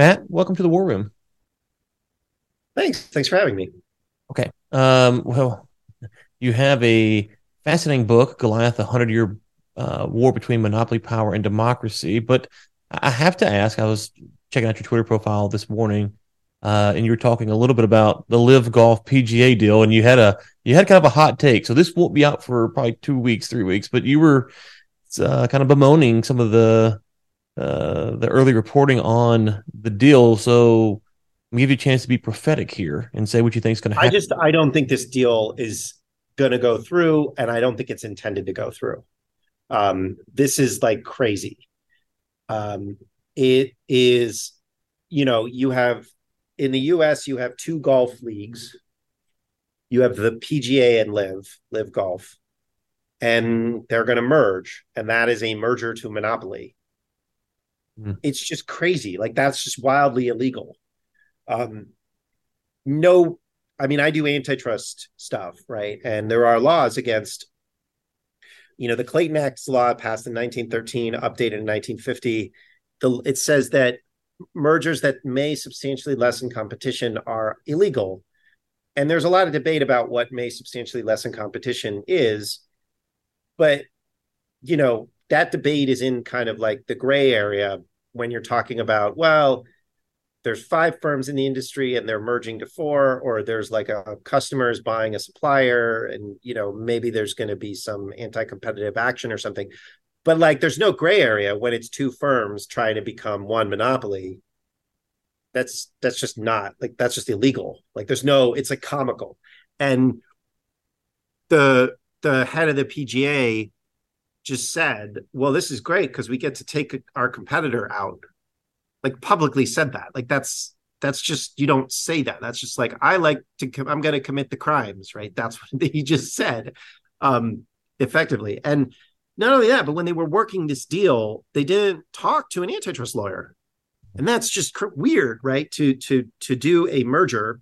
Matt, welcome to the War Room. Thanks. Thanks for having me. Okay. Um, well, you have a fascinating book, Goliath, a hundred year uh, war between monopoly power and democracy. But I have to ask, I was checking out your Twitter profile this morning, uh, and you were talking a little bit about the LIV Golf PGA deal, and you had a you had kind of a hot take. So this won't be out for probably two weeks, three weeks, but you were uh, kind of bemoaning some of the uh, the early reporting on the deal. So give you a chance to be prophetic here and say what you think is going to happen. I just I don't think this deal is going to go through, and I don't think it's intended to go through. Um, this is like crazy. Um, it is, you know, you have in the U.S. you have two golf leagues. You have the PGA and LIV, LIV Golf, and they're going to merge, and that is a merger to monopoly. Mm. It's just crazy. Like that's just wildly illegal. Um, no, I mean, I do antitrust stuff, right? And there are laws against, you know, the Clayton Act law passed in 1913, updated in 1950. The, it says that mergers that may substantially lessen competition are illegal. And there's a lot of debate about what may substantially lessen competition is. But, you know, that debate is in kind of like the gray area when you're talking about, well, there's five firms in the industry and they're merging to four or there's like a, a customer is buying a supplier and you know maybe there's going to be some anti-competitive action or something. But like there's no gray area when it's two firms trying to become one monopoly. That's that's just not like that's just illegal. Like there's no it's like comical. And the the head of the pga just said well this is great because we get to take our competitor out like publicly said that. Like that's that's just you don't say that. That's just like I like to I'm going to commit the crimes, right? That's what he just said um effectively. And not only that, but when they were working this deal, they didn't talk to an antitrust lawyer. And that's just cr- weird, right? To to to do a merger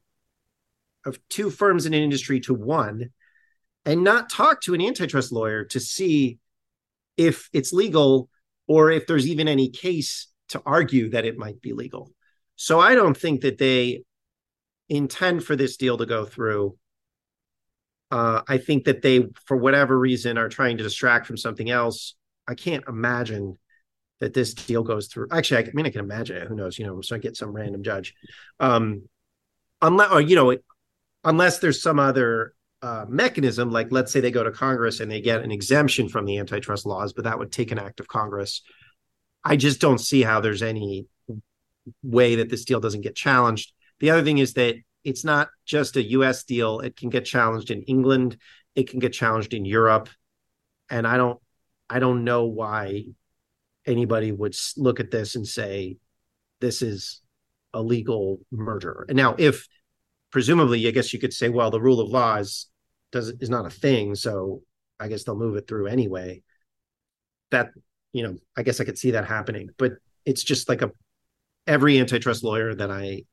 of two firms in an industry to one and not talk to an antitrust lawyer to see if it's legal or if there's even any case to argue that it might be legal. So I don't think that they intend for this deal to go through. Uh, I think that they, for whatever reason, are trying to distract from something else. I can't imagine that this deal goes through. Actually, I, I mean, I can imagine it. Who knows? You know, so I get some random judge. Um, unless, or you know, unless there's some other uh, mechanism, like let's say they go to Congress and they get an exemption from the antitrust laws, but that would take an act of Congress. I just don't see how there's any way that this deal doesn't get challenged. The other thing is that it's not just a US deal, it can get challenged in England, it can get challenged in Europe. And I don't I don't know why anybody would look at this and say this is a legal merger. And now if presumably I guess you could say well the rule of law is does is not a thing, so I guess they'll move it through anyway. That you know, I guess I could see that happening, but it's just like a every antitrust lawyer that I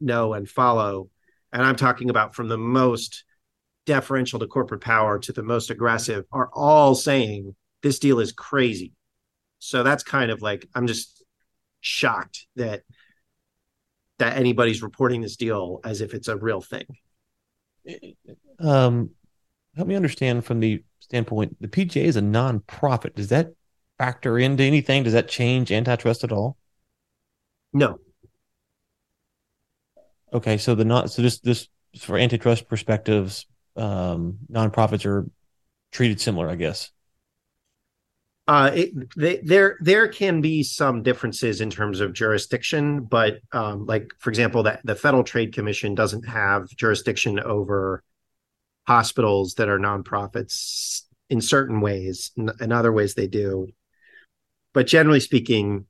know and follow, and I'm talking about from the most deferential to corporate power to the most aggressive, are all saying this deal is crazy. So that's kind of like I'm just shocked that that anybody's reporting this deal as if it's a real thing. Um, help me understand from the standpoint the PGA is a non-profit. Does that factor into anything? Does that change antitrust at all? No. Okay, so the not so just this for antitrust perspectives, um, nonprofits are treated similar, I guess. Uh, it, they, there there can be some differences in terms of jurisdiction, but um, like for example, that the Federal Trade Commission doesn't have jurisdiction over hospitals that are nonprofits in certain ways. In, in other ways, they do but generally speaking,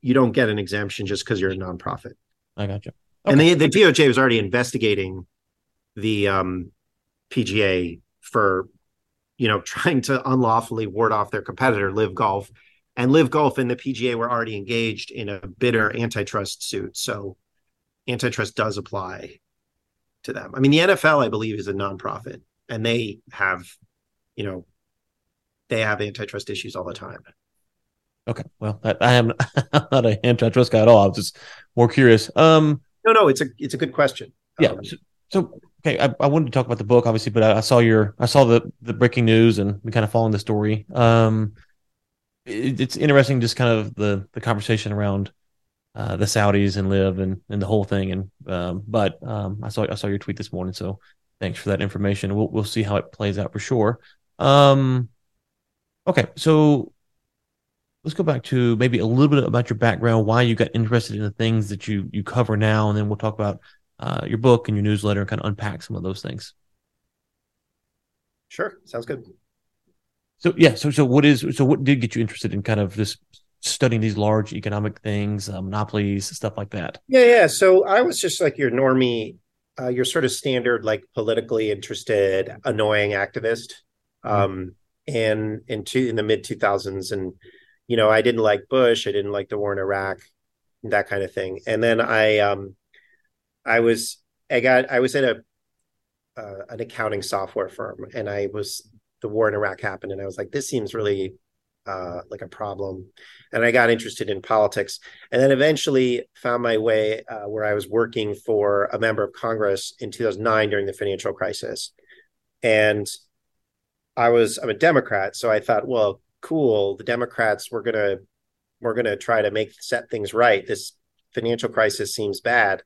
you don't get an exemption just because you're a nonprofit. I got you. Okay. And the, the DOJ was already investigating the um, PGA for, you know, trying to unlawfully ward off their competitor, LIV Golf. And LIV Golf and the PGA were already engaged in a bitter antitrust suit. So antitrust does apply to them. I mean, the NFL, I believe, is a nonprofit and they have, you know, they have antitrust issues all the time. Okay. Well, I, I am not an antitrust guy at all. I was just more curious. Um, no, no, it's a it's a good question. Yeah. Um, so, so, okay, I, I, wanted to talk about the book, obviously, but I, I, saw your I saw the the breaking news and we kind of following the story. Um, it, it's interesting, just kind of the the conversation around uh, the Saudis and LIV and and the whole thing. And um, but um, I saw I saw your tweet this morning, so thanks for that information. We'll we'll see how it plays out for sure. Um, okay, so let's go back to maybe a little bit about your background, why you got interested in the things that you you cover now, and then we'll talk about uh, your book and your newsletter and kind of unpack some of those things. Sure, sounds good. So yeah, so so what is so what did get you interested in kind of just studying these large economic things, uh, monopolies, stuff like that? Yeah, yeah. So I was just like your normie, uh, your sort of standard like politically interested, annoying activist. Mm-hmm. Um, and in two in the mid two thousands, and you know, I didn't like Bush, I didn't like the war in Iraq, that kind of thing. And then I um, I was I got I was at a uh, an accounting software firm, and I was the war in Iraq happened, and I was like, this seems really uh, like a problem, and I got interested in politics, and then eventually found my way uh, where I was working for a member of Congress in 2009 during the financial crisis, and I was I'm a Democrat, so I thought, well, cool, the Democrats we're gonna we're gonna try to make set things right. This financial crisis seems bad.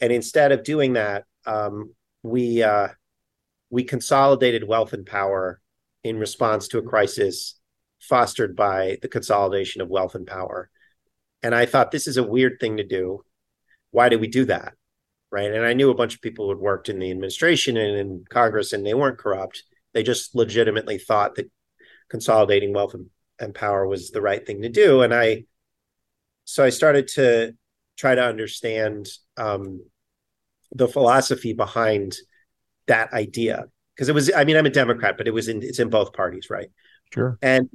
And instead of doing that, um, we uh, we consolidated wealth and power in response to a crisis fostered by the consolidation of wealth and power. And I thought this is a weird thing to do. Why did we do that? Right. And I knew a bunch of people who had worked in the administration and in Congress, and they weren't corrupt. They just legitimately thought that consolidating wealth and, and power was the right thing to do. And I, so I started to try to understand um, the philosophy behind that idea. Because it was i mean i'm a democrat but it was in it's in both parties right? Sure. And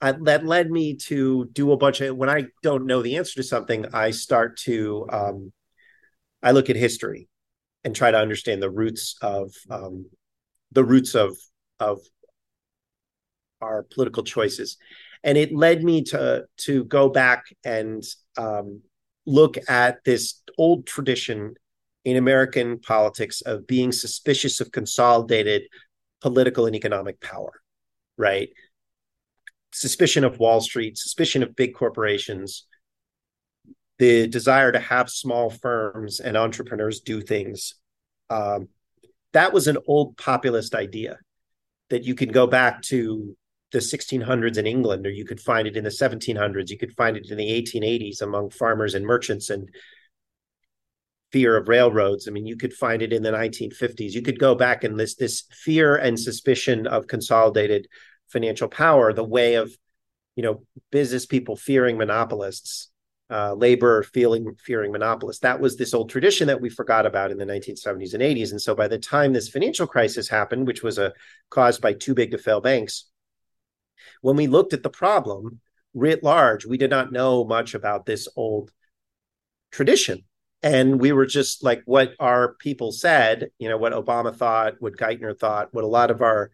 I, that led me to do a bunch of when i don't know the answer to something i start to um, i look at history and try to understand the roots of um, the roots of of our political choices. And it led me to to go back and um, look at this old tradition in American politics of being suspicious of consolidated political and economic power, right? Suspicion of Wall Street, suspicion of big corporations, the desire to have small firms and entrepreneurs do things. Um, that was an old populist idea that you can go back to the 1600s in England, or you could find it in the 1700s. You could find it in the 1880s among farmers and merchants and fear of railroads. I mean, you could find it in the 1950s. You could go back and list this fear and suspicion of consolidated financial power, the way of, you know, business people fearing monopolists, uh, labor feeling fearing monopolists. That was this old tradition that we forgot about in the 1970s and 80s. And so by the time this financial crisis happened, which was a caused by too big to fail banks, when we looked at the problem writ large, we did not know much about this old tradition. And we were just like what our people said, you know, what Obama thought, what Geithner thought, what a lot of our,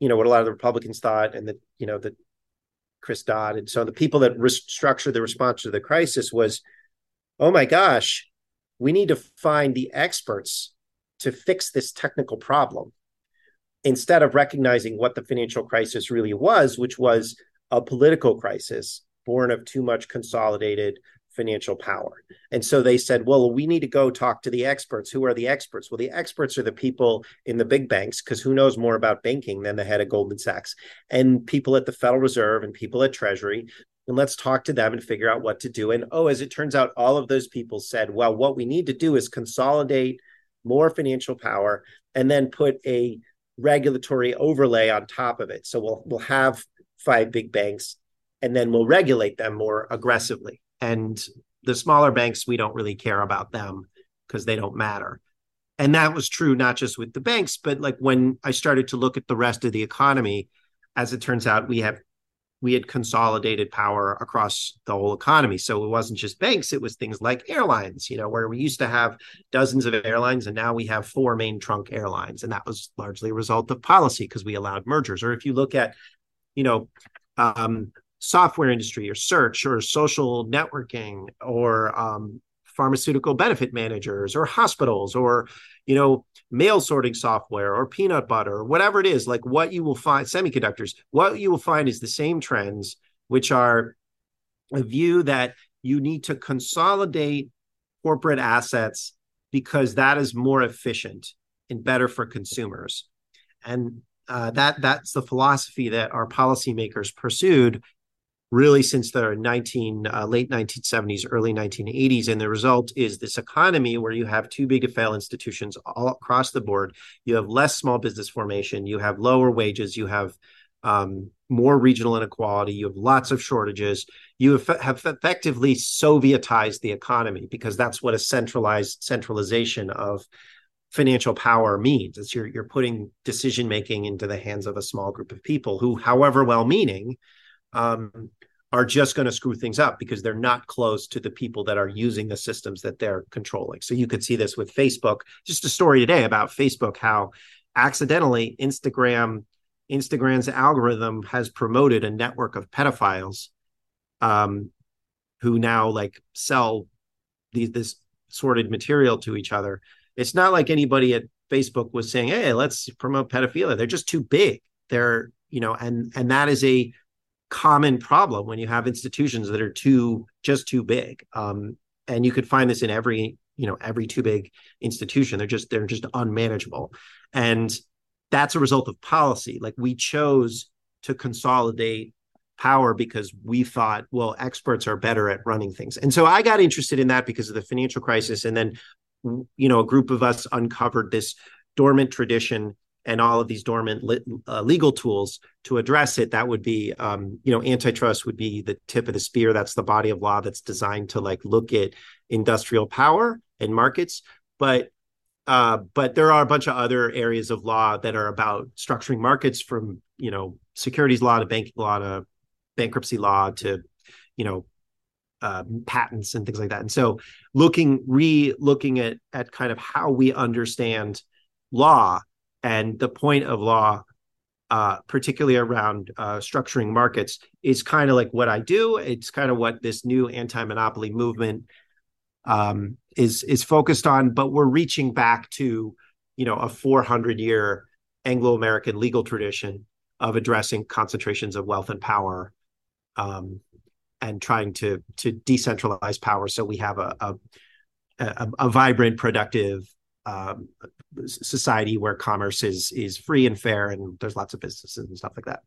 you know, what a lot of the Republicans thought, and the, you know, the Chris Dodd. And so the people that restructured the response to the crisis was, oh my gosh, we need to find the experts to fix this technical problem instead of recognizing what the financial crisis really was, which was a political crisis born of too much consolidated financial power. And so they said, well, we need to go talk to the experts. Who are the experts? Well, the experts are the people in the big banks, because who knows more about banking than the head of Goldman Sachs, and people at the Federal Reserve and people at Treasury. And let's talk to them and figure out what to do. And oh, as it turns out, all of those people said, well, what we need to do is consolidate more financial power and then put a regulatory overlay on top of it. So we'll we'll have five big banks and then we'll regulate them more aggressively. And the smaller banks, we don't really care about them because they don't matter. And that was true not just with the banks, but like when I started to look at the rest of the economy, as it turns out, we have we had consolidated power across the whole economy. So it wasn't just banks, it was things like airlines, you know, where we used to have dozens of airlines and now we have four main trunk airlines. And that was largely a result of policy because we allowed mergers. Or if you look at, you know, um, software industry or search or social networking or um, pharmaceutical benefit managers or hospitals or you know mail sorting software or peanut butter or whatever it is like what you will find semiconductors what you will find is the same trends which are a view that you need to consolidate corporate assets because that is more efficient and better for consumers. And uh, that that's the philosophy that our policymakers pursued really since the 19 uh, late 1970s early 1980s and the result is this economy where you have too big to fail institutions all across the board. You have less small business formation. You have lower wages. You have um, more regional inequality. You have lots of shortages. You have, have effectively sovietized the economy because that's what a centralized centralization of financial power means. It's you're, you're putting decision making into the hands of a small group of people who however well meaning um, are just going to screw things up because they're not close to the people that are using the systems that they're controlling. So you could see this with Facebook. Just a story today about Facebook, how accidentally Instagram, Instagram's algorithm has promoted a network of pedophiles um, who now like sell these this sorted material to each other. It's not like anybody at Facebook was saying, "Hey, let's promote pedophilia." They're just too big. They're you know, and and that is a common problem when you have institutions that are too just too big. Um, and you could find this in every you know every too big institution. They're just they're just unmanageable, and that's a result of policy. Like we chose to consolidate power because we thought well experts are better at running things and so i got interested in that because of the financial crisis and then you know a group of us uncovered this dormant tradition and all of these dormant uh, legal tools to address it that would be um, you know antitrust would be the tip of the spear. That's the body of law that's designed to like look at industrial power and markets. But uh, but there are a bunch of other areas of law that are about structuring markets from you know securities law to banking law to bankruptcy law to you know uh, patents and things like that. And so looking re looking at at kind of how we understand law and the point of law uh, particularly around uh, structuring markets, is kind of like what I do. It's kind of what this new anti-monopoly movement um, is is focused on. But we're reaching back to, you know, a 400 year Anglo-American legal tradition of addressing concentrations of wealth and power, um, and trying to to decentralize power so we have a a, a, a vibrant, productive um, society where commerce is is free and fair and there's lots of businesses and stuff like that.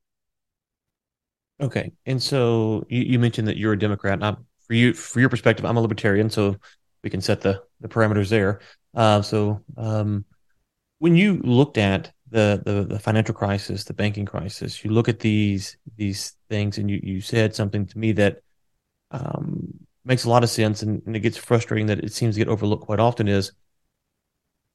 Okay and so you, you mentioned that you're a democrat. I'm, for you for your perspective i'm a libertarian so we can set the the parameters there. Uh, so um, when you looked at the, the the financial crisis the banking crisis you look at these these things and you you said something to me that um, makes a lot of sense and, and it gets frustrating that it seems to get overlooked quite often is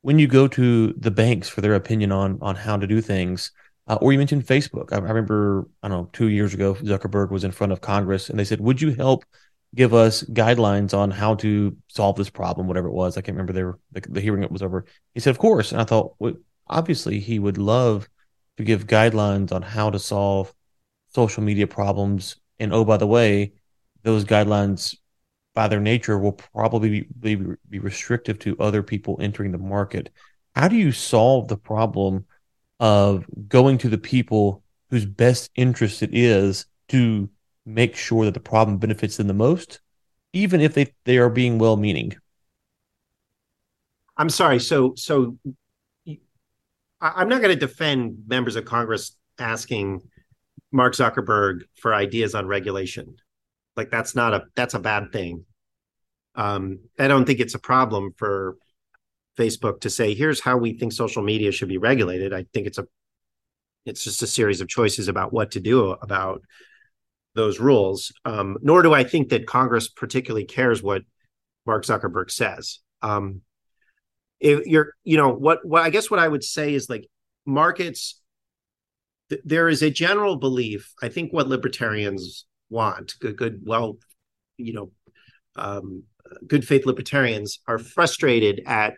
when you go to the banks for their opinion on on how to do things, uh, or you mentioned Facebook. I, I, remember, I don't know, two years ago, Zuckerberg was in front of Congress and they said, "Would you help give us guidelines on how to solve this problem, whatever it was?" I can't remember. They the, the hearing was over. He said, "Of course." And I thought, well, obviously, he would love to give guidelines on how to solve social media problems. And oh, by the way, those guidelines by their nature will probably be, be, restrictive to other people entering the market. How do you solve the problem of going to the people whose best interest it is to make sure that the problem benefits them the most, even if they, they are being well meaning? I'm sorry. So, so I'm not going to defend members of Congress asking Mark Zuckerberg for ideas on regulation. Like that's not a that's a bad thing. Um, I don't think it's a problem for Facebook to say, "Here's how we think social media should be regulated." I think it's a it's just a series of choices about what to do about those rules. Um, nor do I think that Congress particularly cares what Mark Zuckerberg says. Um, if you're, you know, what what I guess what I would say is like markets. Th- there is a general belief. I think what libertarians want, good, good, well, you know, um, good faith libertarians are frustrated at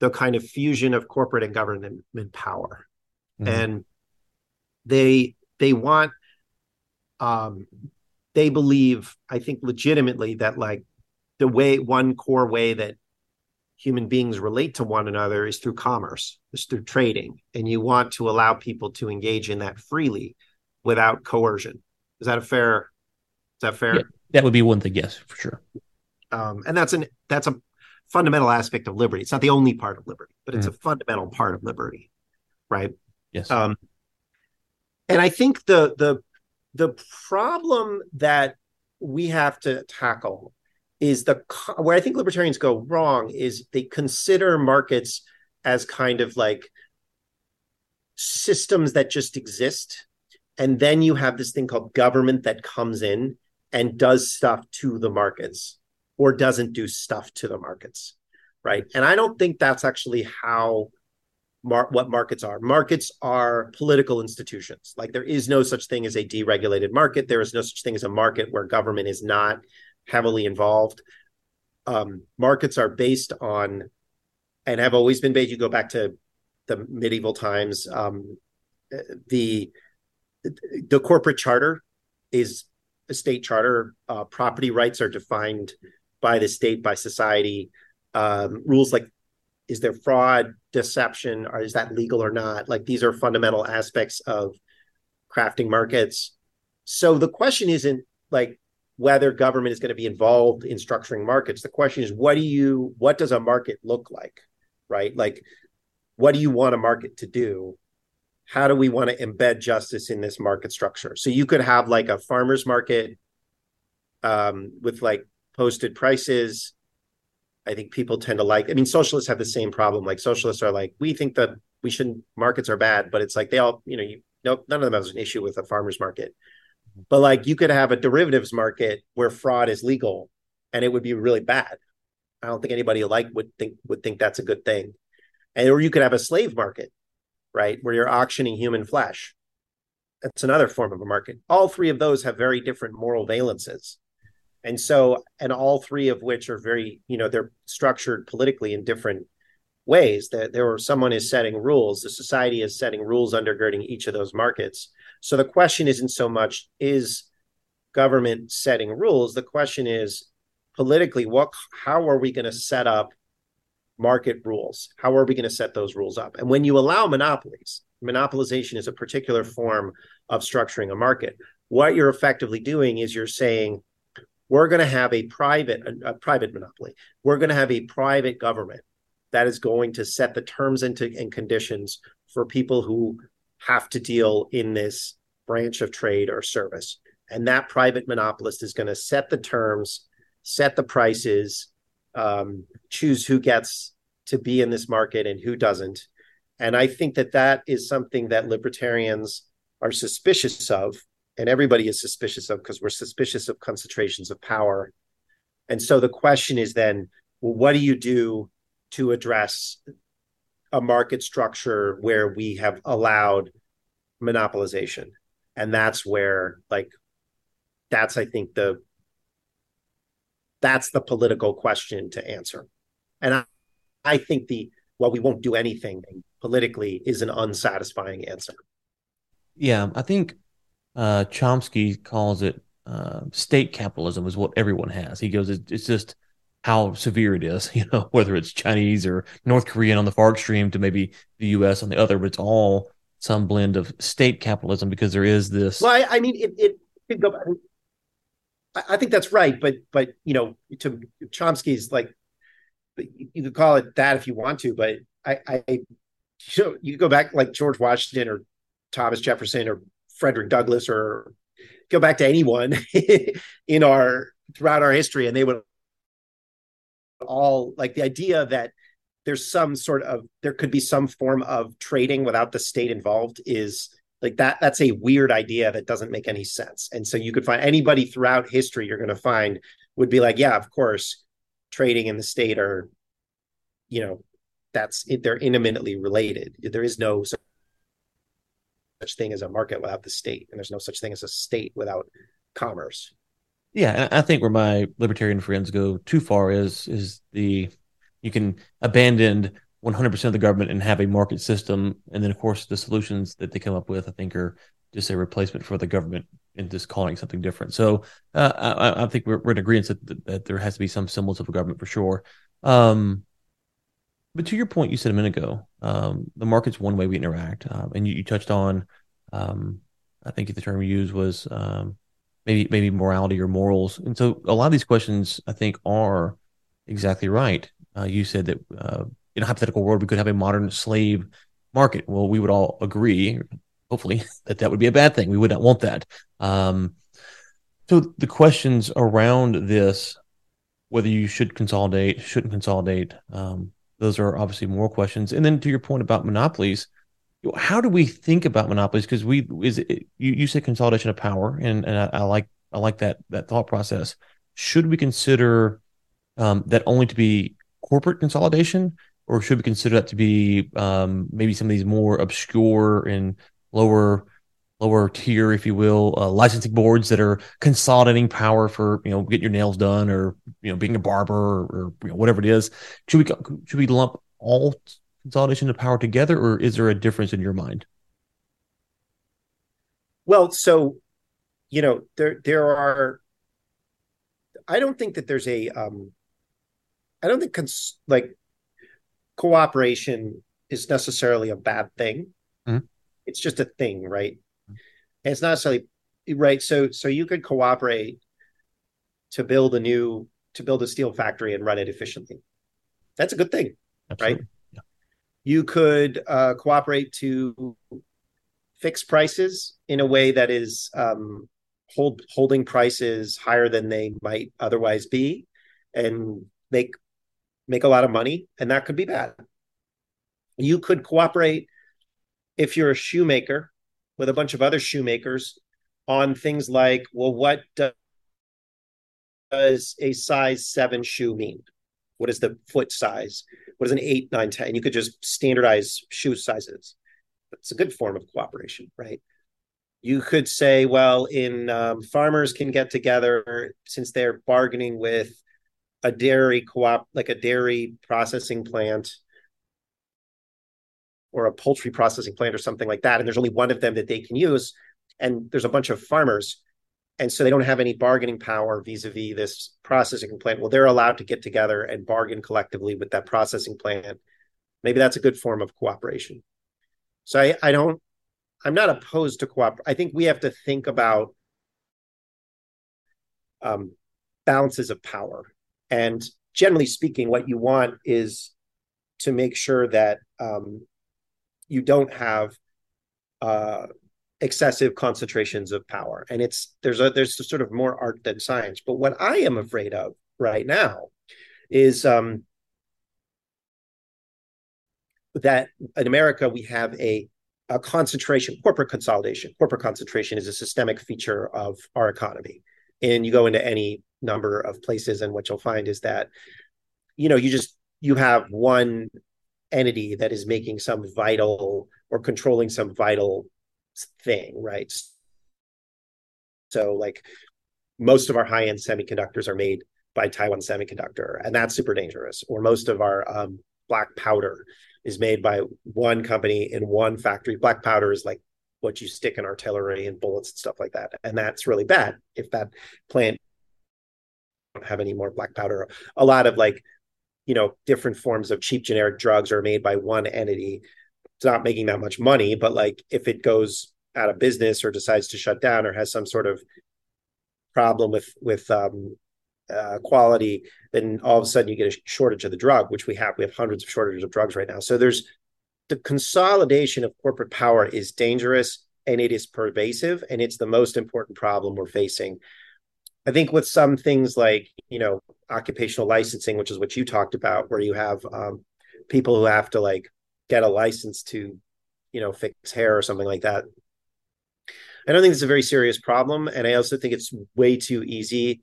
the kind of fusion of corporate and government power mm-hmm. and they they want um they believe i think legitimately that like the way one core way that human beings relate to one another is through commerce, is through trading, and you want to allow people to engage in that freely without coercion. Is that a fair? Is that fair? Yeah, that would be one thing, yes, for sure. Um, and that's an that's a fundamental aspect of liberty. It's not the only part of liberty, but it's mm. a fundamental part of liberty, right? Yes. Um, and I think the the the problem that we have to tackle is the where I think libertarians go wrong is they consider markets as kind of like systems that just exist and then you have this thing called government that comes in and does stuff to the markets or doesn't do stuff to the markets right? And i don't think that's actually how mar- what markets are. Markets are political institutions. Like there is no such thing as a deregulated market. There is no such thing as a market where government is not heavily involved. Um, markets are based on and have always been based you go back to the medieval times um, the the corporate charter is a state charter. Uh, property rights are defined by the state, by society. Um, rules like is there fraud, deception, or is that legal or not? Like these are fundamental aspects of crafting markets. So the question isn't like whether government is going to be involved in structuring markets. The question is what do you what does a market look like? Right? Like what do you want a market to do? how do we want to embed justice in this market structure? So you could have like a farmer's market um, with like posted prices. I think people tend to like. I mean, socialists have the same problem. Like socialists are like, we think that we shouldn't markets are bad, but it's like they all, you know, you no, none of them has an issue with a farmer's market. Mm-hmm. But like you could have a derivatives market where fraud is legal, and it would be really bad. I don't think anybody like would think would think that's a good thing. And or you could have a slave market right? Where you're auctioning human flesh. That's another form of a market. All three of those have very different moral valences. And so, and all three of which are very, you know, they're structured politically in different ways. That there were someone is setting rules, the society is setting rules undergirding each of those markets. So the question isn't so much is government setting rules. The question is politically, what how are we going to set up market rules. How are we going to set those rules up? And when you allow monopolies, monopolization is a particular form of structuring a market. What you're effectively doing is you're saying, we're going to have a private a, a private monopoly. We're going to have a private government that is going to set the terms and, and conditions for people who have to deal in this branch of trade or service. And that private monopolist is going to set the terms, set the prices, um, choose who gets to be in this market and who doesn't. And I think that that is something that libertarians are suspicious of, and everybody is suspicious of because we're suspicious of concentrations of power. And so the question is then, well, what do you do to address a market structure where we have allowed monopolization? And that's where, like, that's I think the that's the political question to answer. And I, I think the well, we won't do anything politically is an unsatisfying answer. Yeah, I think uh, Chomsky calls it uh, state capitalism is what everyone has. He goes, it's, just how severe it is, you know, whether it's Chinese or North Korean on the far extreme to maybe the U.S. on the other, but it's all some blend of state capitalism because there is this. Well, I, I mean, it, it, it go I think that's right, but but you know, to Chomsky's like you could call it that if you want to, but I, I you know, you go back like George Washington or Thomas Jefferson or Frederick Douglass or go back to anyone in our throughout our history, and they would all like the idea that there's some sort of there could be some form of trading without the state involved is like that that's a weird idea that doesn't make any sense. And so you could find anybody throughout history you're going to find would be like yeah of course trading and the state are you know that's they're intimately related. There is no such thing as a market without the state and there's no such thing as a state without commerce yeah i think where my libertarian friends go too far is is the you can abandon 100% of the government and have a market system. And then, of course, the solutions that they come up with, I think, are just a replacement for the government and just calling something different. So uh, I, I, think we're, we're in agreement that, that, there has to be some semblance of a government for sure. Um, but to your point, you said a minute ago, um, the market's one way we interact, um, and you, you, touched on, um, I think the term you used was um, maybe maybe morality or morals, and so a lot of these questions I think are exactly right. Uh, you said that uh, in a hypothetical world we could have a modern slave market. Well, we would all agree, hopefully, that that would be a bad thing. We would not want that. Um, so the questions around this, whether you should consolidate, shouldn't consolidate, um, those are obviously more questions. And then to your point about monopolies, how do we think about monopolies? Because we is it, you you say consolidation of power, and and I, I, like I like that that thought process. Should we consider um, that only to be corporate consolidation, or should we consider that to be um, maybe some of these more obscure and lower lower tier, if you will, uh, licensing boards that are consolidating power for you know getting your nails done or you know being a barber or, or you know, whatever it is. Should we should we lump all consolidation of power together, or is there a difference in your mind? Well, so you know there there are. I don't think that there's a. Um, I don't think cons- like cooperation is necessarily a bad thing. Mm-hmm. It's just a thing, right? And it's not necessarily right. So so you could cooperate to build a new to build a steel factory and run it efficiently. That's a good thing, Absolutely. right? Yeah. You could uh, cooperate to fix prices in a way that is um, hold holding prices higher than they might otherwise be, and make make a lot of money, and that could be bad. You could cooperate if you're a shoemaker with a bunch of other shoemakers on things like, well, what does a size seven shoe mean? What is the foot size? What is an eight, nine, ten? You could just standardize shoe sizes. It's a good form of cooperation, right? You could say, well, in um, farmers can get together since they're bargaining with a dairy co-op, like a dairy processing plant or a poultry processing plant or something like that and there's only one of them that they can use and there's a bunch of farmers and so they don't have any bargaining power vis-a-vis this processing plant. Well they're allowed to get together and bargain collectively with that processing plant. Maybe that's a good form of cooperation. So i, I don't i'm not opposed to cooperate i think we have to think about um, balances of power. And generally speaking what you want is to make sure that um, you don't have uh, excessive concentrations of power. And it's there's a there's a sort of more art than science. But what i am afraid of right now is um that in america we have a a concentration corporate consolidation. Corporate concentration is a systemic feature of our economy. And you go into any number of places and what you'll find is that you know you just you have one entity that is making some vital or controlling some vital thing, right? So, like, most of our high end semiconductors are made by Taiwan Semiconductor, and that's super dangerous. Or most of our um, black powder is made by one company in one factory. Black powder is like what you stick in artillery and bullets and stuff like that, and that's really bad if that plant have any more black powder. A lot of like you know different forms of cheap generic drugs are made by one entity. It's not making that much money but like if it goes out of business or decides to shut down or has some sort of problem with with um, uh, quality then all of a sudden you get a shortage of the drug which we have. We have hundreds of shortages of drugs right now. So there's the consolidation of corporate power is dangerous and it is pervasive and it's the most important problem we're facing I think with some things like you know occupational licensing, which is what you talked about, where you have um, people who have to like get a license to you know fix hair or something like that. I don't think it's a very serious problem, and I also think it's way too easy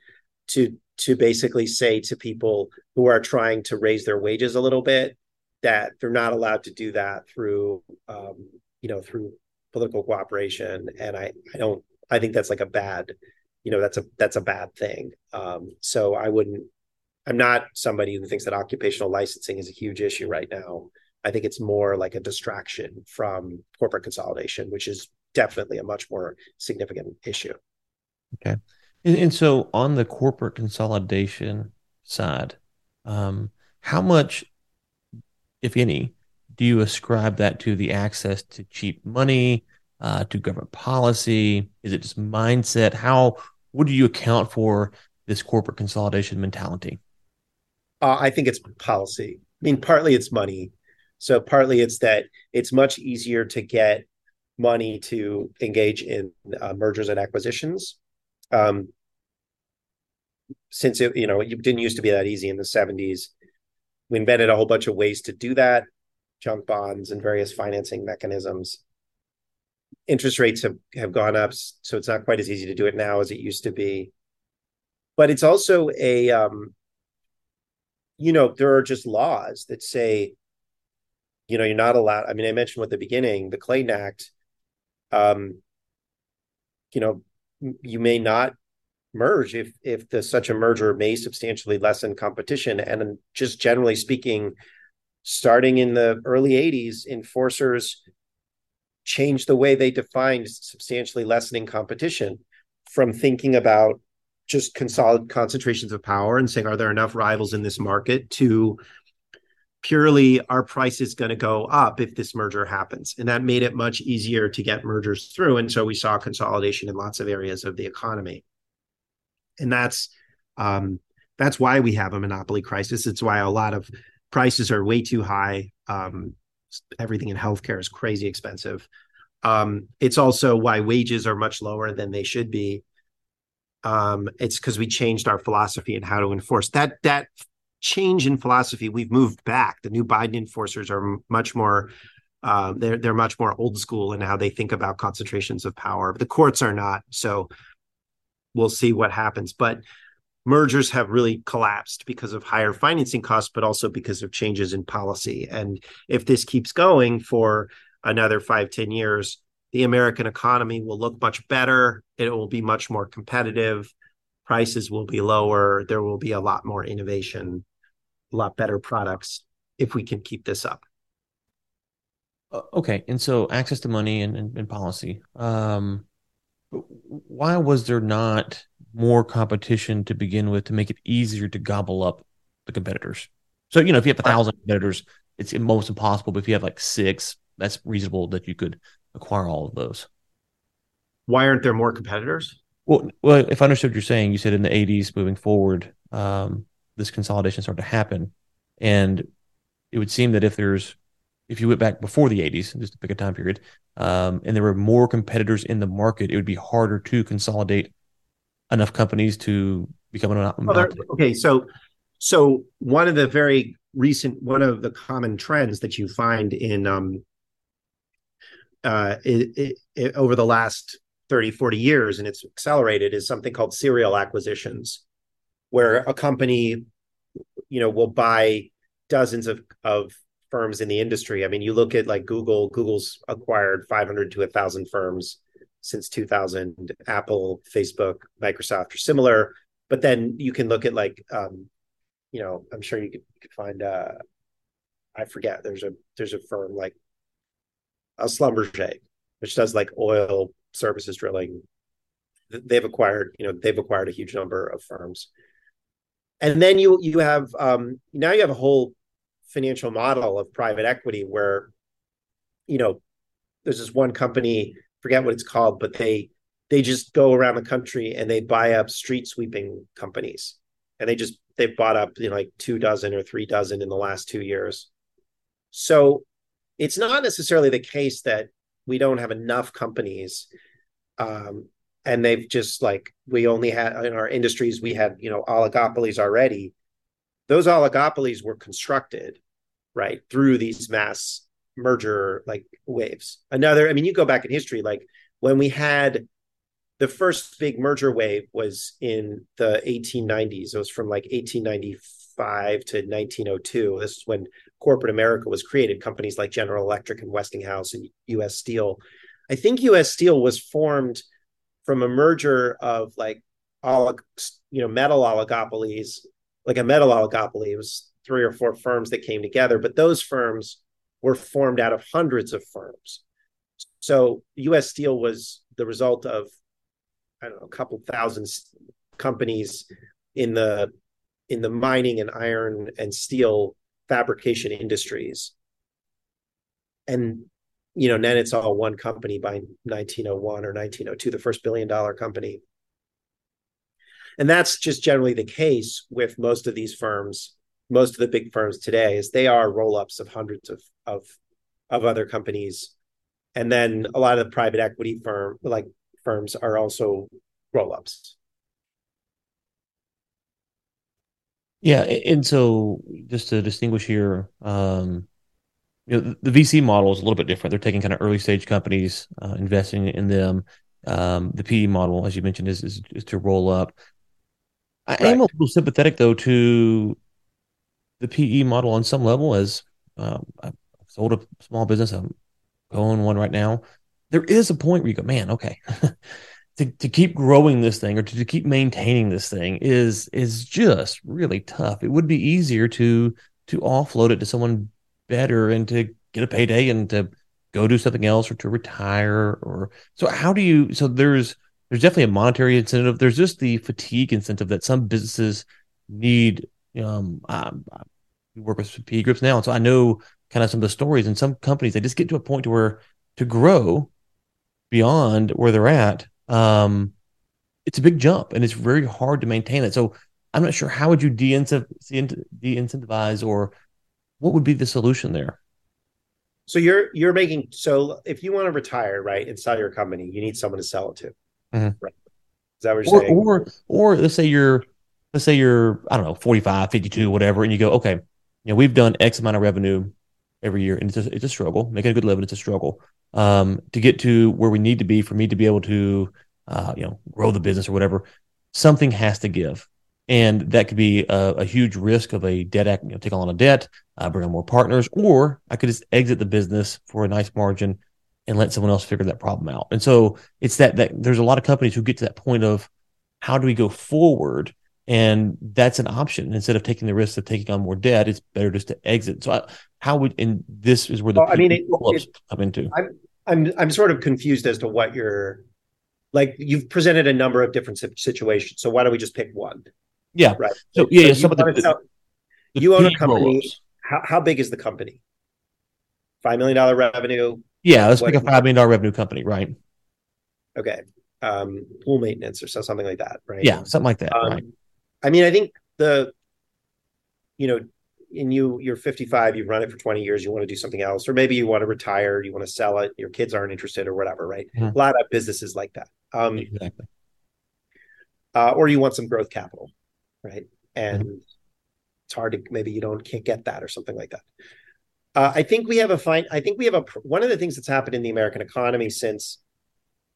to to basically say to people who are trying to raise their wages a little bit that they're not allowed to do that through um, you know through political cooperation, and I I don't I think that's like a bad you know that's a that's a bad thing um, so i wouldn't i'm not somebody who thinks that occupational licensing is a huge issue right now i think it's more like a distraction from corporate consolidation which is definitely a much more significant issue. Okay. And, and so on the corporate consolidation side, um, how much, if any, do you ascribe that to the access to cheap money, uh, to government policy? Is it just mindset? How do you account for this corporate consolidation mentality? Uh, I think it's policy. I mean, partly it's money. So partly it's that it's much easier to get money to engage in uh, mergers and acquisitions. Um, since it, you know, it didn't used to be that easy in the 70s. We invented a whole bunch of ways to do that, junk bonds and various financing mechanisms. Interest rates have, have gone up, so it's not quite as easy to do it now as it used to be. But it's also a um, you know, there are just laws that say, you know, you're not allowed. I mean, I mentioned at the beginning, the Clayton Act, um, you know, you may not merge if if the such a merger may substantially lessen competition. And just generally speaking, starting in the early 80s, enforcers changed the way they defined substantially lessening competition from thinking about just consolidate concentrations of power and saying, are there enough rivals in this market to purely our price is going to go up if this merger happens. And that made it much easier to get mergers through. And so we saw consolidation in lots of areas of the economy. And that's um, that's why we have a monopoly crisis. It's why a lot of prices are way too high. Um, everything in healthcare is crazy expensive. Um, it's also why wages are much lower than they should be. Um, it's because we changed our philosophy and how to enforce that that change in philosophy we've moved back. The new biden enforcers are much more uh, they're they're much more old school in how they think about concentrations of power. The courts are not so we'll see what happens. But mergers have really collapsed because of higher financing costs but also because of changes in policy and if this keeps going for another five ten years the American economy will look much better. It will be much more competitive. Prices will be lower. There will be a lot more innovation, a lot better products if we can keep this up. Uh, okay. And so access to money and, and, and policy. Um, why was there not more competition to begin with to make it easier to gobble up the competitors? So, you know, if you have a thousand competitors, it's almost impossible. But if you have like six, that's reasonable that you could acquire all of those. Why aren't there more competitors? Well, well, if I understood what you're saying, you said in the 80s moving forward, um, this consolidation started to happen, and it would seem that if there's if you went back before the 80s, just to pick a time period, um, and there were more competitors in the market, it would be harder to consolidate enough companies to become an well, okay. So, so one of the very recent, one of the common trends that you find in um, uh, it, it, it, over the last 30, 40 years, and it's accelerated, is something called serial acquisitions, where a company, you know, will buy dozens of, of firms in the industry. I mean, you look at like Google, Google's acquired 500 to 1,000 firms since 2000. Apple, Facebook, Microsoft are similar. But then you can look at like, um, you know, I'm sure you could, you could find, uh, I forget, there's a there's a firm like a Schlumberger, which does like oil services drilling. They've acquired, you know, they've acquired a huge number of firms. And then you you have um, now you have a whole financial model of private equity where, you know, there's this one company, forget what it's called, but they they just go around the country and they buy up street sweeping companies, and they just they've bought up you know like two dozen or three dozen in the last two years. So it's not necessarily the case that we don't have enough companies um, and they've just like we only had in our industries we had you know oligopolies already those oligopolies were constructed right through these mass merger like waves another i mean you go back in history like when we had the first big merger wave was in the 1890s it was from like 1895 to 1902 this is when corporate America was created, companies like General Electric and Westinghouse and US Steel. I think US Steel was formed from a merger of like all you know metal oligopolies, like a metal oligopoly. It was three or four firms that came together, but those firms were formed out of hundreds of firms. So U.S. Steel was the result of I don't know a couple thousand companies in the in the mining and iron and steel fabrication industries, and you know then it's all one company by 1901 or 1902, the first billion dollar company. And that's just generally the case with most of these firms most of the big firms today is they are roll-ups of hundreds of of of other companies. And then a lot of the private equity firm like firms are also roll-ups. Yeah and so just to distinguish here um you know the, vc model is a little bit different. They're taking kind of early stage companies uh, investing in them. Um the pe model as you mentioned is is, is to roll up. I right. am a little sympathetic though to the PE model on some level as um, sold a small business. I'm going one right now. There is a point where you go, man, okay, to, to keep growing this thing or to, to keep maintaining this thing is is just really tough. It would be easier to to offload it to someone better and to get a payday and to go do something else or to retire or so how do you so there's there's definitely a monetary incentive there's just the fatigue incentive that some businesses need um, I, we work with PE groups now, and so I know kind of some of the stories. And some companies they just get to a point to where to grow beyond where they're at, um, it's a big jump, and it's very hard to maintain it. So I'm not sure how would you de-incentivize or what would be the solution there. So you're you're making so if you want to retire, right, and sell your company, you need someone to sell it to. Mm-hmm. Right. Is that what you're or, saying? Or or let's say you're let's say you're I don't know 45, 52, whatever, and you go, okay, you know, we've done X amount of revenue every year, and it's a, it's a struggle. Making a good living, it's a struggle. Um, to get to where we need to be for me to be able to, uh, you know, grow the business or whatever, something has to give, and that could be a, a huge risk of a debt, you know, take on a debt, uh, bring on more partners, or I could just exit the business for a nice margin and let someone else figure that problem out. And so it's that that there's a lot of companies who get to that point of how do we go forward and that's an option. Instead of taking the risk of taking on more debt it's better just to exit. So I, how would and this is where the well, i mean it, it, come into. I'm, I'm i'm sort of confused as to what you're like you've presented a number of different situations. So why don't we just pick one? Yeah. Right? So yeah, so yeah of the, tell, the, you own a company. how, how big is the company? Five million dollar revenue? Yeah let's what, pick a five million dollar revenue company right. Okay. Um pool maintenance or something like that right? Yeah something like that um, right I mean, I think the, you know, in you, you're 55, you've run it for 20 years, you want to do something else, or maybe you want to retire, you want to sell it, your kids aren't interested or whatever, right? Mm-hmm. A lot of businesses like that. Um, exactly. Uh, or you want some growth capital, right? And mm-hmm. it's hard to maybe you don't can't get that or something like that. Uh, I think we have a fine. I think we have a one of the things that's happened in the American economy since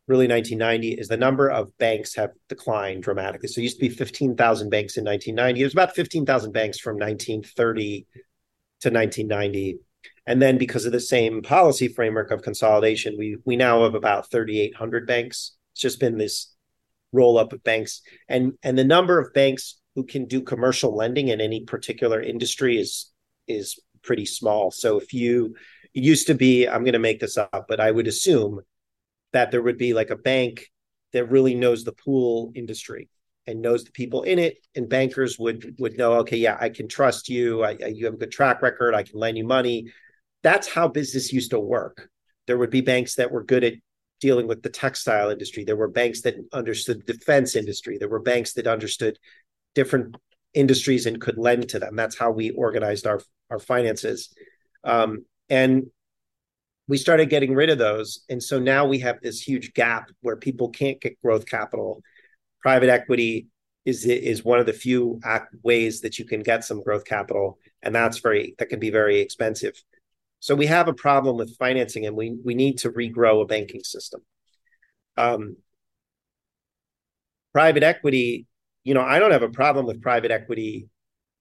really 1990 is the number of banks have declined dramatically. So it used to be 15,000 banks in 1990. It was about 15,000 banks from 1930 to 1990. And then because of the same policy framework of consolidation, we we now have about 3,800 banks. It's just been this roll up of banks. And and the number of banks who can do commercial lending in any particular industry is is pretty small. So if you it used to be, I'm going to make this up, but I would assume that there would be like a bank that really knows the pool industry and knows the people in it and bankers would would know okay yeah i can trust you. I, I, you have a good track record. I can lend you money. That's how business used to work. There would be banks that were good at dealing with the textile industry. There were banks that understood the defense industry. There were banks that understood different industries and could lend to them. That's how we organized our our finances. Um, and we started getting rid of those. And so now we have this huge gap where people can't get growth capital. Private equity is is one of the few ways that you can get some growth capital and that's very that can be very expensive. So we have a problem with financing and we we need to regrow a banking system. Um, private equity you know i don't have a problem with private equity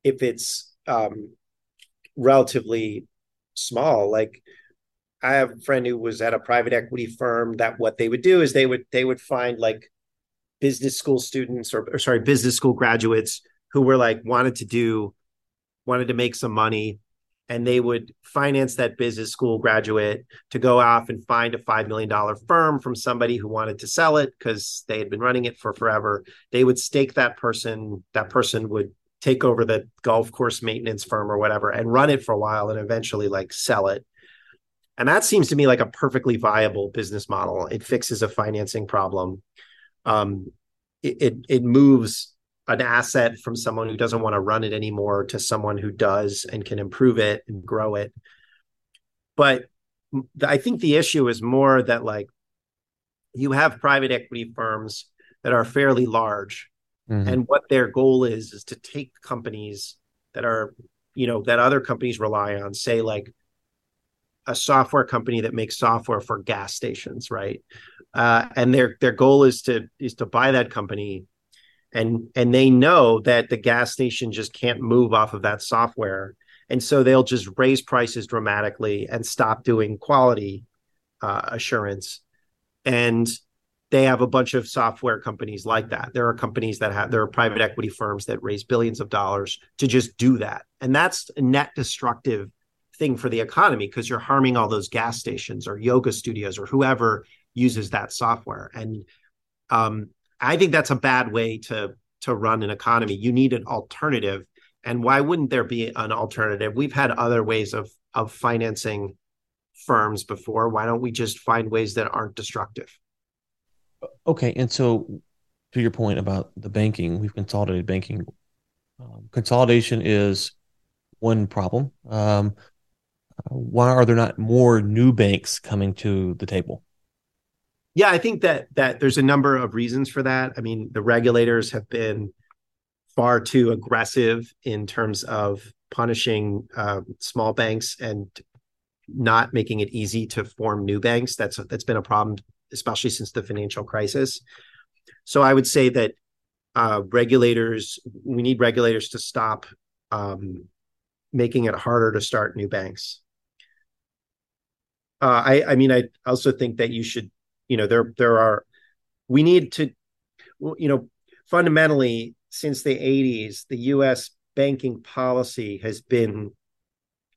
if it's um, relatively small. Like I have a friend who was at a private equity firm that what they would do is they would they would find like business school students or, or sorry business school graduates who were like wanted to do wanted to make some money and they would finance that business school graduate to go off and find a $5 million firm from somebody who wanted to sell it because they had been running it for forever. They would stake that person, that person would take over the golf course maintenance firm or whatever and run it for a while and eventually like sell it. And that seems to me like a perfectly viable business model. It fixes a financing problem. Um, it, it, it moves an asset from someone who doesn't want to run it anymore to someone who does and can improve it and grow it. But I think the issue is more that like you have private equity firms that are fairly large mm-hmm. and what their goal is is to take companies that are you know that other companies rely on say like a software company that makes software for gas stations right? Uh, and their their goal is to is to buy that company and and they know that the gas station just can't move off of that software. And so they'll just raise prices dramatically and stop doing quality uh, assurance. And they have a bunch of software companies like that. There are companies that have there are private equity firms that raise billions of dollars to just do that. And that's net destructive thing for the economy because you're harming all those gas stations or yoga studios or whoever uses that software and um, I think that's a bad way to to run an economy. You need an alternative. And why wouldn't there be an alternative? We've had other ways of of financing firms before. Why don't we just find ways that aren't destructive? Okay, and so to your point about the banking, we've consolidated banking. Um, consolidation is one problem. Um, why are there not more new banks coming to the table? Yeah, I think that that there's a number of reasons for that. I mean, the regulators have been far too aggressive in terms of punishing uh, small banks and not making it easy to form new banks. That's that's been a problem, especially since the financial crisis. So I would say that uh, regulators, we need regulators to stop um, making it harder to start new banks. Uh, I, I mean, I also think that you should you know there there are we need to you know fundamentally since the 80s the US banking policy has been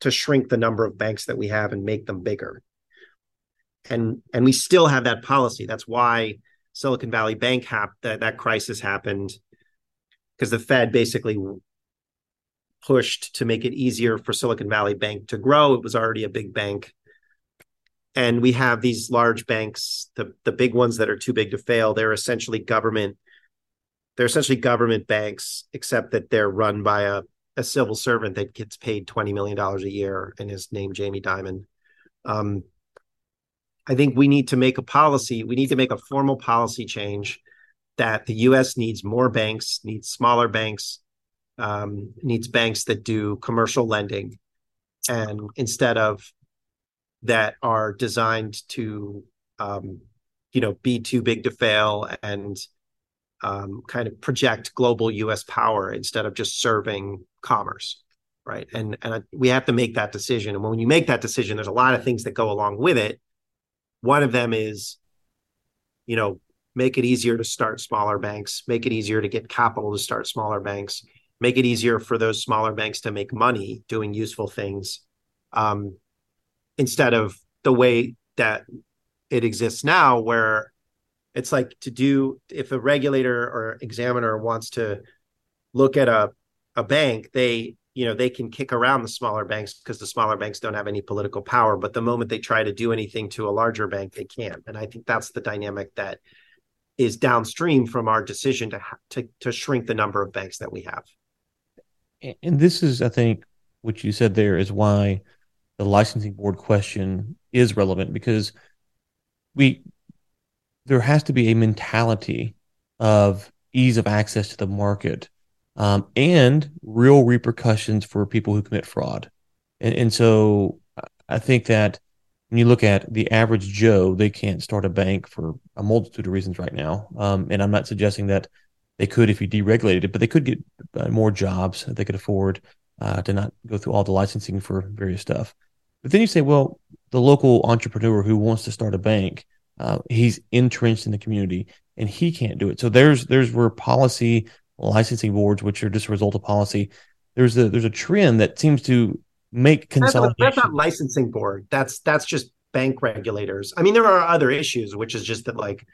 to shrink the number of banks that we have and make them bigger. And and we still have that policy. That's why Silicon Valley Bank hap- that that crisis happened because the Fed basically pushed to make it easier for Silicon Valley Bank to grow. It was already a big bank and we have these large banks the the big ones that are too big to fail. They're essentially government they're essentially government banks except that they're run by a, a civil servant that gets paid 20 million dollars a year and is named Jamie Dimon. Um, I think we need to make a policy we need to make a formal policy change that the US needs more banks needs smaller banks um, needs banks that do commercial lending. And instead of that are designed to um, you know be too big to fail and um, kind of project global U.S. power instead of just serving commerce, right? And and we have to make that decision. And when you make that decision, there's a lot of things that go along with it. One of them is, you know, make it easier to start smaller banks, make it easier to get capital to start smaller banks, make it easier for those smaller banks to make money doing useful things. Um, instead of the way that it exists now where it's like to do if a regulator or examiner wants to look at a a bank they you know they can kick around the smaller banks because the smaller banks don't have any political power. But the moment they try to do anything to a larger bank they can't. And i think that's the dynamic that is downstream from our decision to to to shrink the number of banks that we have. And this is i think what you said there is why the licensing board question is relevant because we there has to be a mentality of ease of access to the market um, and real repercussions for people who commit fraud. And, and so I think that when you look at the average Joe, they can't start a bank for a multitude of reasons right now. Um, and I'm not suggesting that they could if you deregulated it, but they could get uh, more jobs that they could afford uh, to not go through all the licensing for various stuff. But then you say, well, the local entrepreneur who wants to start a bank, uh, he's entrenched in the community and he can't do it. So there's there's where policy licensing boards, which are just a result of policy, there's a there's a trend that seems to make consolidation. that's not licensing board. That's that's just bank regulators. I mean, there are other issues, which is just that, like,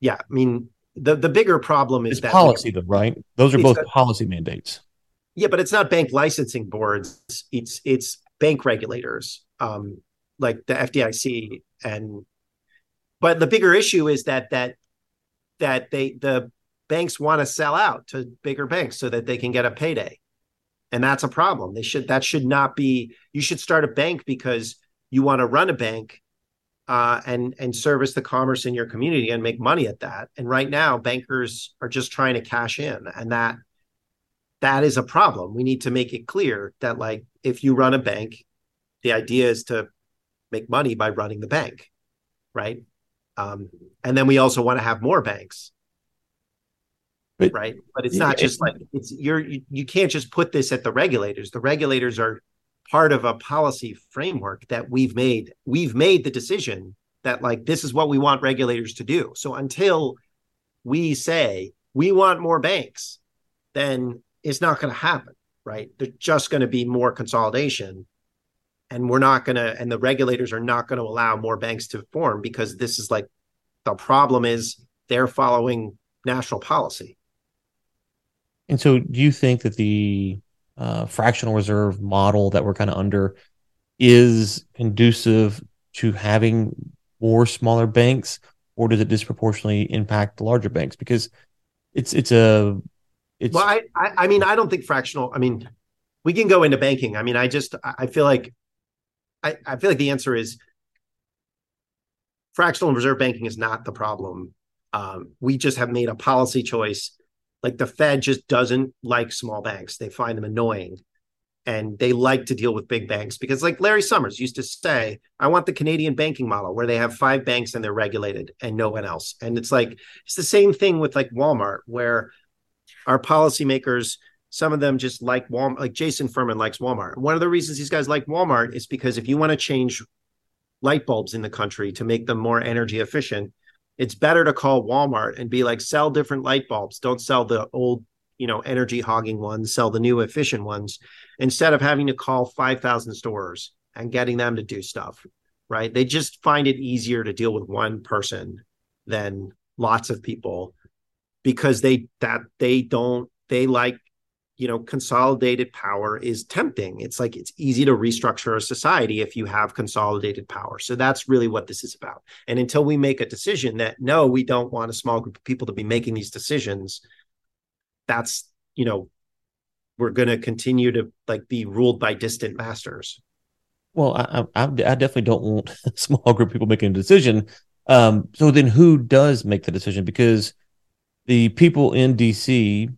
yeah. I mean, the the bigger problem is it's that policy, though, right? Those are both policy mandates. Yeah, but it's not bank licensing boards. It's it's bank regulators, um, like the FDIC and. But the bigger issue is that that that they the banks want to sell out to bigger banks so that they can get a payday, and that's a problem. They should that should not be. You should start a bank because you want to run a bank, uh, and and service the commerce in your community and make money at that. And right now, bankers are just trying to cash in, and that that is a problem. We need to make it clear that like if you run a bank, the idea is to make money by running the bank, right? Um, and then we also want to have more banks, But- right? But it's not Yeah, just like it's you're you, you can't just put this at the regulators. The regulators are part of a policy framework that we've made. We've made the decision that like this is what we want regulators to do. So until we say we want more banks, then it's not going to happen, right? There's just going to be more consolidation. And we're not going to, and the regulators are not going to allow more banks to form because this is like the problem is they're following national policy. And so, do you think that the uh, fractional reserve model that we're kind of under is conducive to having more smaller banks, or does it disproportionately impact the larger banks? Because it's it's a it's Well, I, I, I mean, I don't think fractional. I mean, we can go into banking. I mean, I just, I feel like, I, I feel like the answer is fractional and reserve banking is not the problem. Um, we just have made a policy choice. Like the Fed just doesn't like small banks; they find them annoying, and they like to deal with big banks because, like Larry Summers used to say, "I want the Canadian banking model where they have five banks and they're regulated and no one else." And it's like it's the same thing with like Walmart, where our policymakers, some of them just like Walmart, like Jason Furman likes Walmart. One of the reasons these guys like Walmart is because if you want to change light bulbs in the country to make them more energy efficient, it's better to call Walmart and be like, sell different light bulbs. Don't sell the old, you know, energy hogging ones, sell the new efficient ones instead of having to call 5,000 stores and getting them to do stuff, right? They just find it easier to deal with one person than lots of people because they that they don't they like you know consolidated power is tempting it's like it's easy to restructure a society if you have consolidated power so that's really what this is about and until we make a decision that no we don't want a small group of people to be making these decisions that's you know we're going to continue to like be ruled by distant masters well, I, I I definitely don't want a small group of people making a decision. Um, so then, who does make the decision? Because the people in DC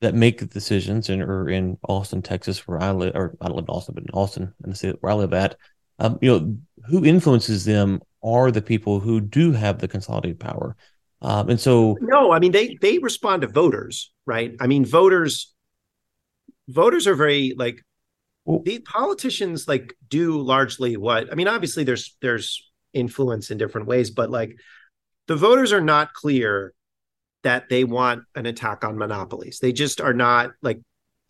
that make the decisions and or in Austin, Texas, where I live, or I don't live in Austin, but in Austin, in the state where I live at, um, you know, who influences them are the people who do have the consolidated power. Um, and so, no i mean they they respond to voters right i mean voters voters are very like Well- the politicians like do largely what i mean obviously there's there's influence in different ways but like the voters are not clear that they want an attack on monopolies. They just are not like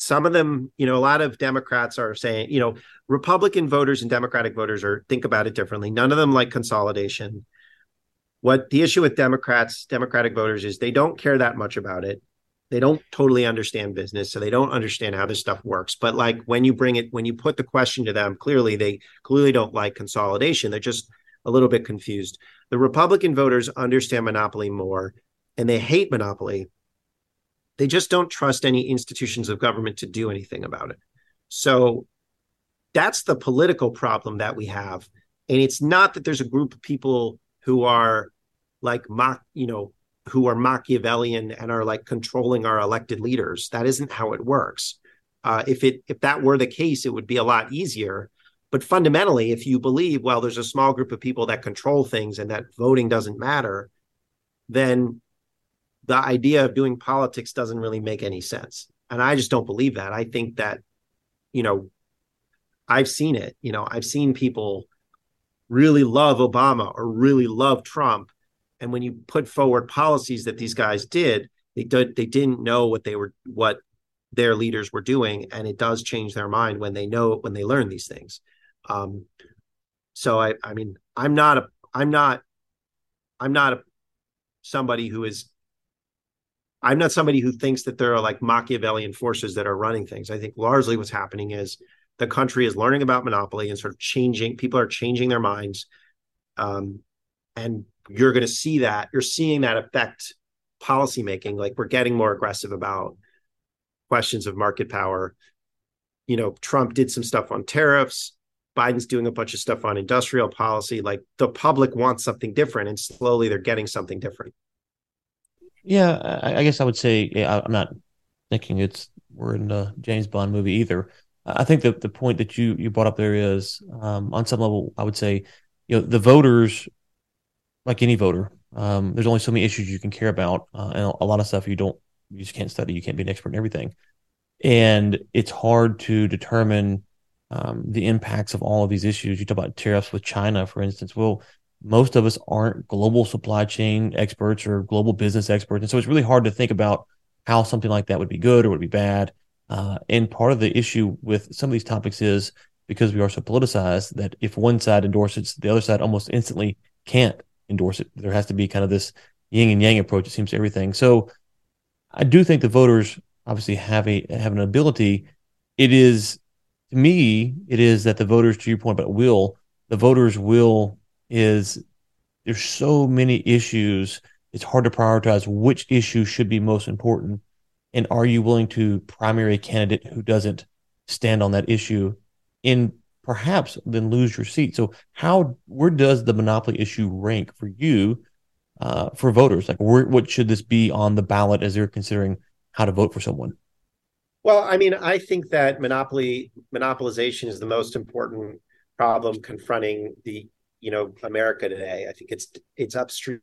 some of them you know a lot of democrats are saying you know republican voters and democratic voters are think about it differently. None of them like consolidation. What the issue with democrats democratic voters is they don't care that much about it. They don't totally understand business so they don't understand how this stuff works. But like when you bring it when you put the question to them clearly they clearly don't like consolidation. They're just a little bit confused. The republican voters understand monopoly more and they hate monopoly they just don't trust any institutions of government to do anything about it so that's the political problem that we have and it's not that there's a group of people who are like you know who are Machiavellian and are like controlling our elected leaders. That isn't how it works. Uh, if it if that were the case, it would be a lot easier. But fundamentally, if you believe, well, there's a small group of people that control things and that voting doesn't matter, then the idea of doing politics doesn't really make any sense. And I just don't believe that. I think that, you know, I've seen it. You know, I've seen people really love Obama or really love Trump and when you put forward policies that these guys did they did they didn't know what they were what their leaders were doing, and it does change their mind when they know when they learn these things. Um, so I, I mean, I'm not a, I'm not, I'm not a, somebody who is, I'm not somebody who thinks that there are like Machiavellian forces that are running things. I think largely what's happening is the country is learning about monopoly and sort of changing. People are changing their minds, um, and you're going to see that. You're seeing that affect policymaking. Like we're getting more aggressive about questions of market power. You know, Trump did some stuff on tariffs. Biden's doing a bunch of stuff on industrial policy. Like the public wants something different, and slowly they're getting something different. Yeah, I, I guess I would say yeah, I'm not thinking it's we're in a James Bond movie either. I think that the point that you you brought up there is um, on some level, I would say, you know, the voters, like any voter, um, there's only so many issues you can care about, uh, and a lot of stuff you don't, you just can't study. You can't be an expert in everything, and it's hard to determine um, the impacts of all of these issues. You talk about tariffs with China, for instance. Well, most of us aren't global supply chain experts or global business experts, and so it's really hard to think about how something like that would be good or would be bad. Uh, and part of the issue with some of these topics is because we are so politicized that if one side endorses, the other side almost instantly can't endorse it. There has to be kind of this yin and yang approach. It seems to everything. So I do think the voters obviously have a have an ability. It is to me, it is that the voters, to your point about will, the voters' will is there's so many issues. It's hard to prioritize which issue should be most important. And are you willing to primary a candidate who doesn't stand on that issue in perhaps then lose your seat. So how where does the monopoly issue rank for you uh, for voters? Like where, what should this be on the ballot as they're considering how to vote for someone? Well, I mean, I think that monopoly monopolization is the most important problem confronting the you know America today. I think it's it's upstream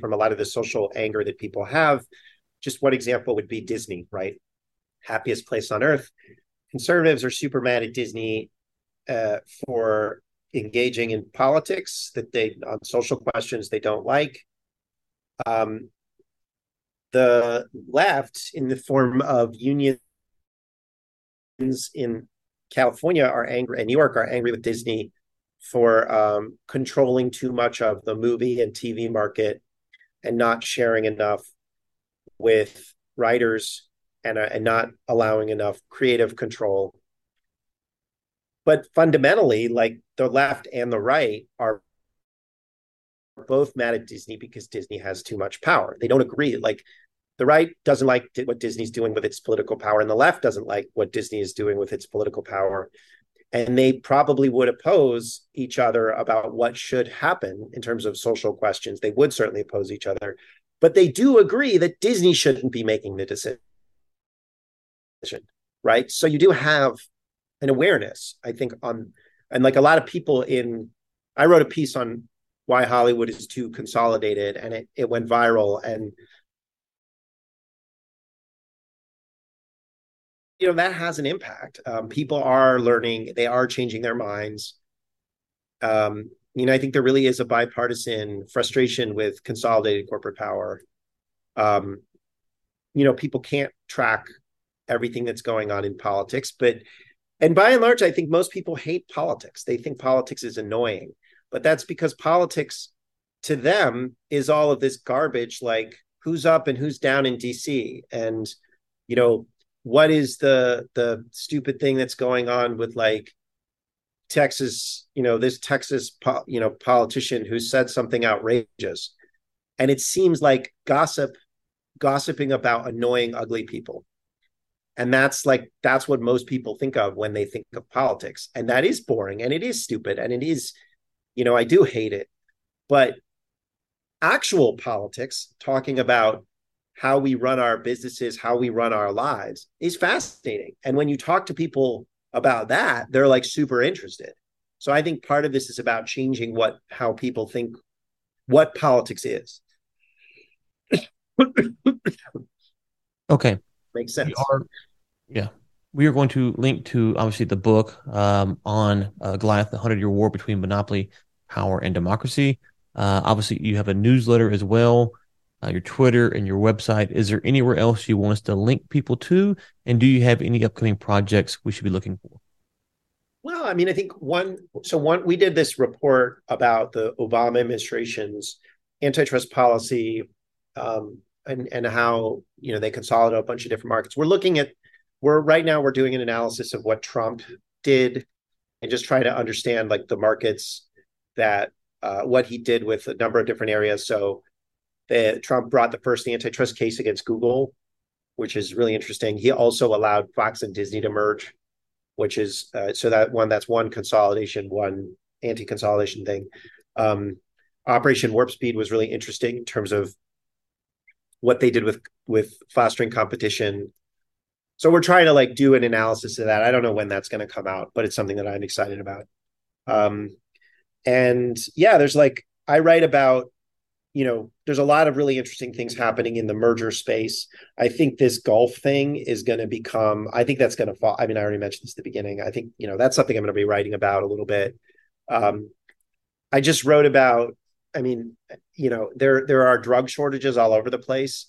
from a lot of the social anger that people have. Just one example would be Disney, right? Happiest place on earth conservatives are super mad at Disney uh, for engaging in politics that they on social questions they don't like. Um, the left, in the form of unions in California, are angry, and New York are angry with Disney for um, controlling too much of the movie and TV market and not sharing enough with writers and, uh, and not allowing enough creative control. But fundamentally, like the left and the right are both mad at Disney because Disney has too much power. They don't agree. Like the right doesn't like what Disney's doing with its political power, and the left doesn't like what Disney is doing with its political power. And they probably would oppose each other about what should happen in terms of social questions. They would certainly oppose each other, but they do agree that Disney shouldn't be making the decision right? So you do have an awareness, I think, on and like a lot of people in I wrote a piece on why Hollywood is too consolidated and it it went viral and you know that has an impact. Um, people are learning, they are changing their minds. Um, you know, I think there really is a bipartisan frustration with consolidated corporate power. Um, you know, people can't track everything that's going on in politics. But and by and large, I think most people hate politics. They think politics is annoying, but that's because politics to them is all of this garbage like who's up and who's down in DC and you know what is the the stupid thing that's going on with like Texas, you know, this Texas, po- you know, politician who said something outrageous, and it seems like gossip, gossiping about annoying, ugly people. And that's like that's what most people think of when they think of politics. And that is boring and it is stupid and it is you know i do hate it. But actual politics talking about how we run our businesses how we run our lives is fascinating and when you talk to people about that they're like super interested so i think part of this is about changing what how people think what politics is okay Makes sense. We are, yeah. We are going to link to obviously the book um, on uh, Goliath, the Hundred Year War between monopoly, power, and democracy. Uh, obviously, you have a newsletter as well. Uh, your Twitter, and your website. Is there anywhere else you want us to link people to? And do you have any upcoming projects we should be looking for? Well, I mean, I think one, so one, we did this report about the Obama administration's antitrust policy um, and, and how, you know, they consolidate a bunch of different markets. We're looking at, we're right now, we're doing an analysis of what Trump did and just try to understand like the markets that, uh, what he did with a number of different areas. So the, Trump brought the first antitrust case against Google, which is really interesting. He also allowed Fox and Disney to merge which is uh, so that one that's one consolidation, one anti-consolidation thing. Um, Operation Warp Speed was really interesting in terms of what they did with with fostering competition. So we're trying to like do an analysis of that. I don't know when that's going to come out, but it's something that I'm excited about. Um, and yeah, there's like I write about you know, there's a lot of really interesting things happening in the merger space. I think this golf thing is going to become, I think that's going to fall. I mean, I already mentioned this at the beginning. I think, you know, that's something I'm going to be writing about a little bit. Um, I just wrote about, I mean, you know, there there are drug shortages all over the place.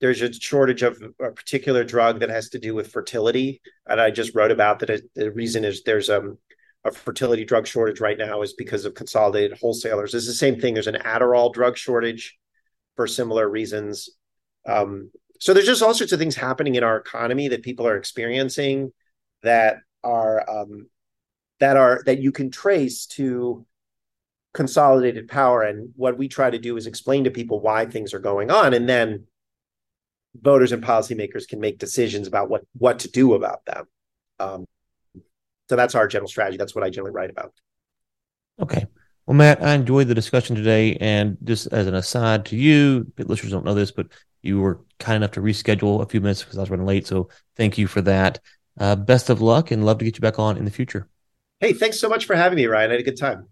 There's a shortage of a particular drug that has to do with fertility. And I just wrote about that. The reason is there's um a fertility drug shortage right now is because of consolidated wholesalers. It's the same thing. There's an Adderall drug shortage for similar reasons. Um, so there's just all sorts of things happening in our economy that people are experiencing that are um, that are that you can trace to consolidated power. And what we try to do is explain to people why things are going on, and then voters and policymakers can make decisions about what what to do about them. Um, so that's our general strategy. That's what I generally write about. Okay. Well, Matt, I enjoyed the discussion today. And just as an aside to you, listeners don't know this, but you were kind enough to reschedule a few minutes because I was running late. So thank you for that. Uh, best of luck and love to get you back on in the future. Hey, thanks so much for having me, Ryan. I had a good time.